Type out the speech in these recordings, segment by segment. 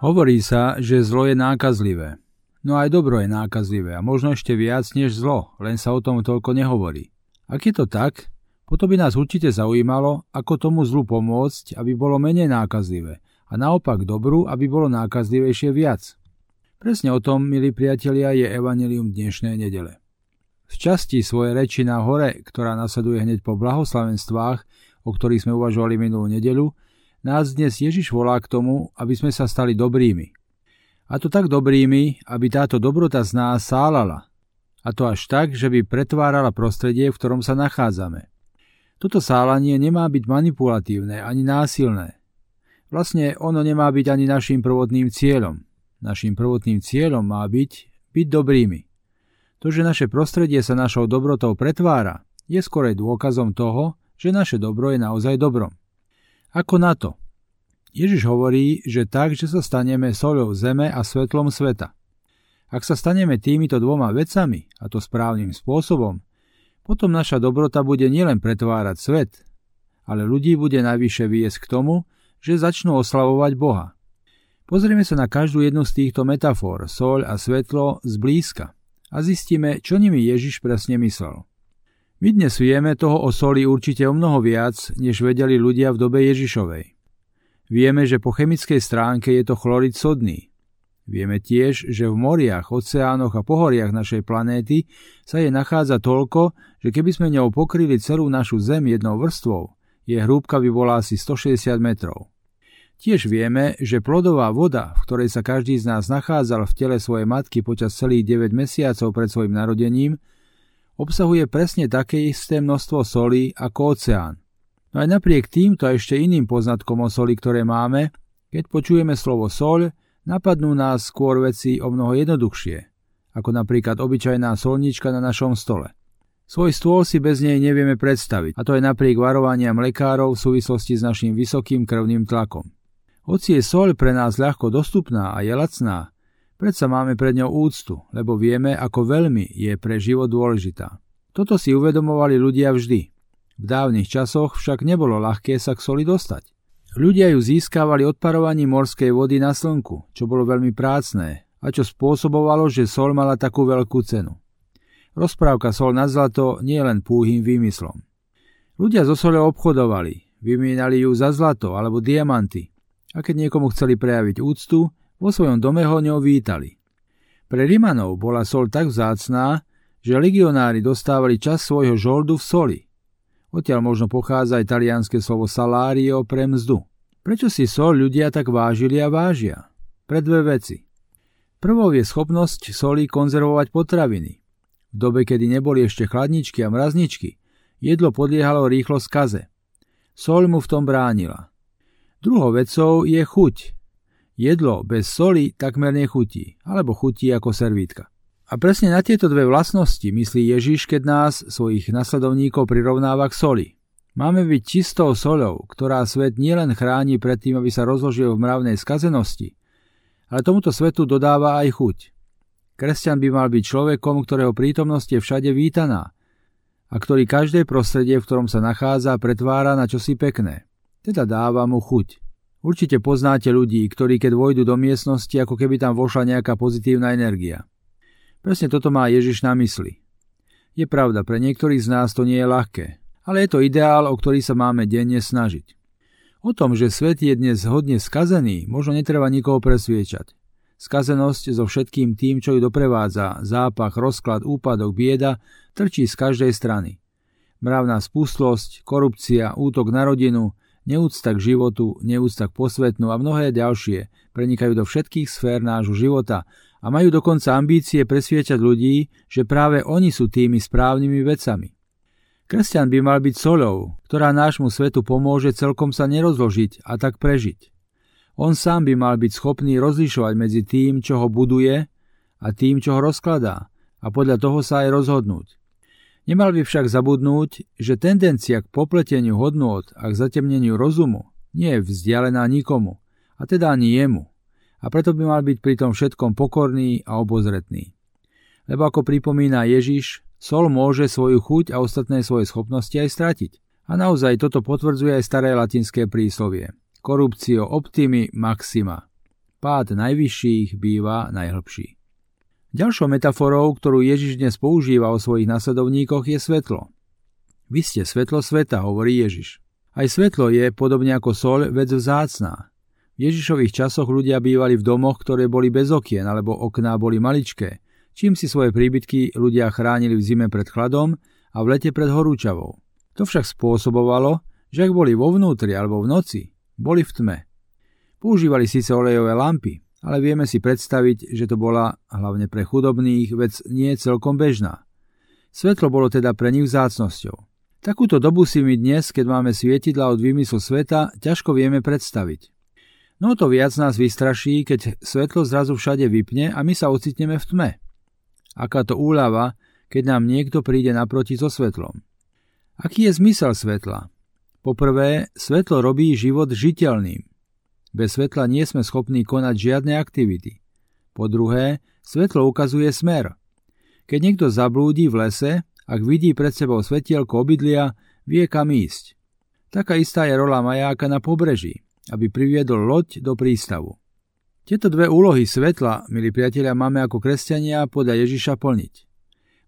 Hovorí sa, že zlo je nákazlivé. No aj dobro je nákazlivé a možno ešte viac než zlo, len sa o tom toľko nehovorí. Ak je to tak, potom by nás určite zaujímalo, ako tomu zlu pomôcť, aby bolo menej nákazlivé a naopak dobru, aby bolo nákazlivejšie viac. Presne o tom, milí priatelia, je evanelium dnešnej nedele. V časti svojej reči na hore, ktorá nasleduje hneď po blahoslavenstvách, o ktorých sme uvažovali minulú nedelu, nás dnes Ježiš volá k tomu, aby sme sa stali dobrými. A to tak dobrými, aby táto dobrota z nás sálala. A to až tak, že by pretvárala prostredie, v ktorom sa nachádzame. Toto sálanie nemá byť manipulatívne ani násilné. Vlastne ono nemá byť ani našim prvotným cieľom. Našim prvotným cieľom má byť byť dobrými. To, že naše prostredie sa našou dobrotou pretvára, je skorej dôkazom toho, že naše dobro je naozaj dobrom. Ako na to? Ježiš hovorí, že tak, že sa staneme soľou zeme a svetlom sveta. Ak sa staneme týmito dvoma vecami, a to správnym spôsobom, potom naša dobrota bude nielen pretvárať svet, ale ľudí bude najvyššie viesť k tomu, že začnú oslavovať Boha. Pozrieme sa na každú jednu z týchto metafor, soľ a svetlo, zblízka a zistíme, čo nimi Ježiš presne myslel. My dnes vieme toho o soli určite o mnoho viac, než vedeli ľudia v dobe Ježišovej. Vieme, že po chemickej stránke je to chlorid sodný. Vieme tiež, že v moriach, oceánoch a pohoriach našej planéty sa je nachádza toľko, že keby sme ňou pokryli celú našu Zem jednou vrstvou, je hrúbka by bola asi 160 metrov. Tiež vieme, že plodová voda, v ktorej sa každý z nás nachádzal v tele svojej matky počas celých 9 mesiacov pred svojim narodením, obsahuje presne také isté množstvo soli ako oceán. No aj napriek týmto a ešte iným poznatkom o soli, ktoré máme, keď počujeme slovo soľ, napadnú nás skôr veci o mnoho jednoduchšie, ako napríklad obyčajná solnička na našom stole. Svoj stôl si bez nej nevieme predstaviť, a to aj napriek varovaniam lekárov v súvislosti s našim vysokým krvným tlakom. Hoci je soľ pre nás ľahko dostupná a je lacná, Predsa máme pred ňou úctu, lebo vieme, ako veľmi je pre život dôležitá. Toto si uvedomovali ľudia vždy. V dávnych časoch však nebolo ľahké sa k soli dostať. Ľudia ju získavali odparovaním morskej vody na slnku, čo bolo veľmi prácné a čo spôsobovalo, že sol mala takú veľkú cenu. Rozprávka sol na zlato nie je len púhým výmyslom. Ľudia zo sole obchodovali, vymienali ju za zlato alebo diamanty a keď niekomu chceli prejaviť úctu, vo svojom dome ho ňou vítali. Pre Rimanov bola sol tak vzácná, že legionári dostávali čas svojho žoldu v soli. Odtiaľ možno pochádza italianské slovo salario pre mzdu. Prečo si sol ľudia tak vážili a vážia? Pre dve veci. Prvou je schopnosť soli konzervovať potraviny. V dobe, kedy neboli ešte chladničky a mrazničky, jedlo podliehalo rýchlo skaze. Sol mu v tom bránila. Druhou vecou je chuť, Jedlo bez soli takmer nechutí, alebo chutí ako servítka. A presne na tieto dve vlastnosti myslí Ježiš, keď nás, svojich nasledovníkov, prirovnáva k soli. Máme byť čistou soľou, ktorá svet nielen chráni pred tým, aby sa rozložil v mravnej skazenosti, ale tomuto svetu dodáva aj chuť. Kresťan by mal byť človekom, ktorého prítomnosť je všade vítaná a ktorý každé prostredie, v ktorom sa nachádza, pretvára na čosi pekné. Teda dáva mu chuť. Určite poznáte ľudí, ktorí keď vojdu do miestnosti, ako keby tam vošla nejaká pozitívna energia. Presne toto má Ježiš na mysli. Je pravda, pre niektorých z nás to nie je ľahké, ale je to ideál, o ktorý sa máme denne snažiť. O tom, že svet je dnes hodne skazený, možno netreba nikoho presviečať. Skazenosť so všetkým tým, čo ju doprevádza, zápach, rozklad, úpadok, bieda, trčí z každej strany. Mravná spustlosť, korupcia, útok na rodinu, neúcta k životu, neúcta k posvetnú a mnohé ďalšie prenikajú do všetkých sfér nášho života a majú dokonca ambície presviečať ľudí, že práve oni sú tými správnymi vecami. Kresťan by mal byť solou, ktorá nášmu svetu pomôže celkom sa nerozložiť a tak prežiť. On sám by mal byť schopný rozlišovať medzi tým, čo ho buduje a tým, čo ho rozkladá a podľa toho sa aj rozhodnúť. Nemal by však zabudnúť, že tendencia k popleteniu hodnôt a k zatemneniu rozumu nie je vzdialená nikomu, a teda ani jemu, a preto by mal byť pri tom všetkom pokorný a obozretný. Lebo ako pripomína Ježiš, sol môže svoju chuť a ostatné svoje schopnosti aj stratiť. A naozaj toto potvrdzuje aj staré latinské príslovie. Korupcio optimi maxima. pád najvyšších býva najhlbší. Ďalšou metaforou, ktorú Ježiš dnes používa o svojich nasledovníkoch, je svetlo. Vy ste svetlo sveta, hovorí Ježiš. Aj svetlo je, podobne ako sol, vec vzácná. V Ježišových časoch ľudia bývali v domoch, ktoré boli bez okien, alebo okná boli maličké, čím si svoje príbytky ľudia chránili v zime pred chladom a v lete pred horúčavou. To však spôsobovalo, že ak boli vo vnútri alebo v noci, boli v tme. Používali síce olejové lampy, ale vieme si predstaviť, že to bola hlavne pre chudobných vec nie celkom bežná. Svetlo bolo teda pre nich vzácnosťou. Takúto dobu si my dnes, keď máme svietidla od výmyslu sveta, ťažko vieme predstaviť. No to viac nás vystraší, keď svetlo zrazu všade vypne a my sa ocitneme v tme. Aká to úľava, keď nám niekto príde naproti so svetlom. Aký je zmysel svetla? Poprvé, svetlo robí život žiteľným. Bez svetla nie sme schopní konať žiadne aktivity. Po druhé, svetlo ukazuje smer. Keď niekto zablúdi v lese, ak vidí pred sebou svetielko obydlia, vie kam ísť. Taká istá je rola majáka na pobreží, aby priviedol loď do prístavu. Tieto dve úlohy svetla, milí priatelia, máme ako kresťania podľa Ježiša plniť.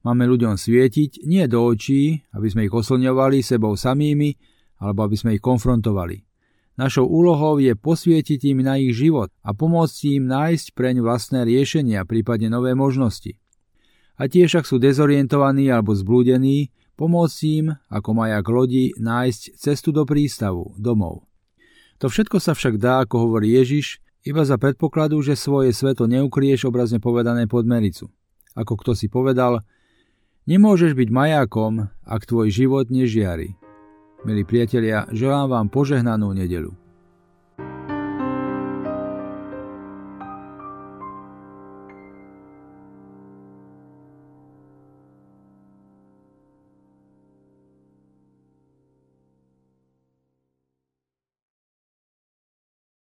Máme ľuďom svietiť nie do očí, aby sme ich oslňovali sebou samými, alebo aby sme ich konfrontovali. Našou úlohou je posvietiť im na ich život a pomôcť im nájsť preň vlastné riešenia, prípadne nové možnosti a tiež ak sú dezorientovaní alebo zblúdení, pomôcť im, ako majak lodi, nájsť cestu do prístavu, domov. To všetko sa však dá, ako hovorí Ježiš, iba za predpokladu, že svoje sveto neukrieš obrazne povedané pod mericu. Ako kto si povedal, nemôžeš byť majákom, ak tvoj život nežiari. Milí priatelia, želám vám požehnanú nedelu.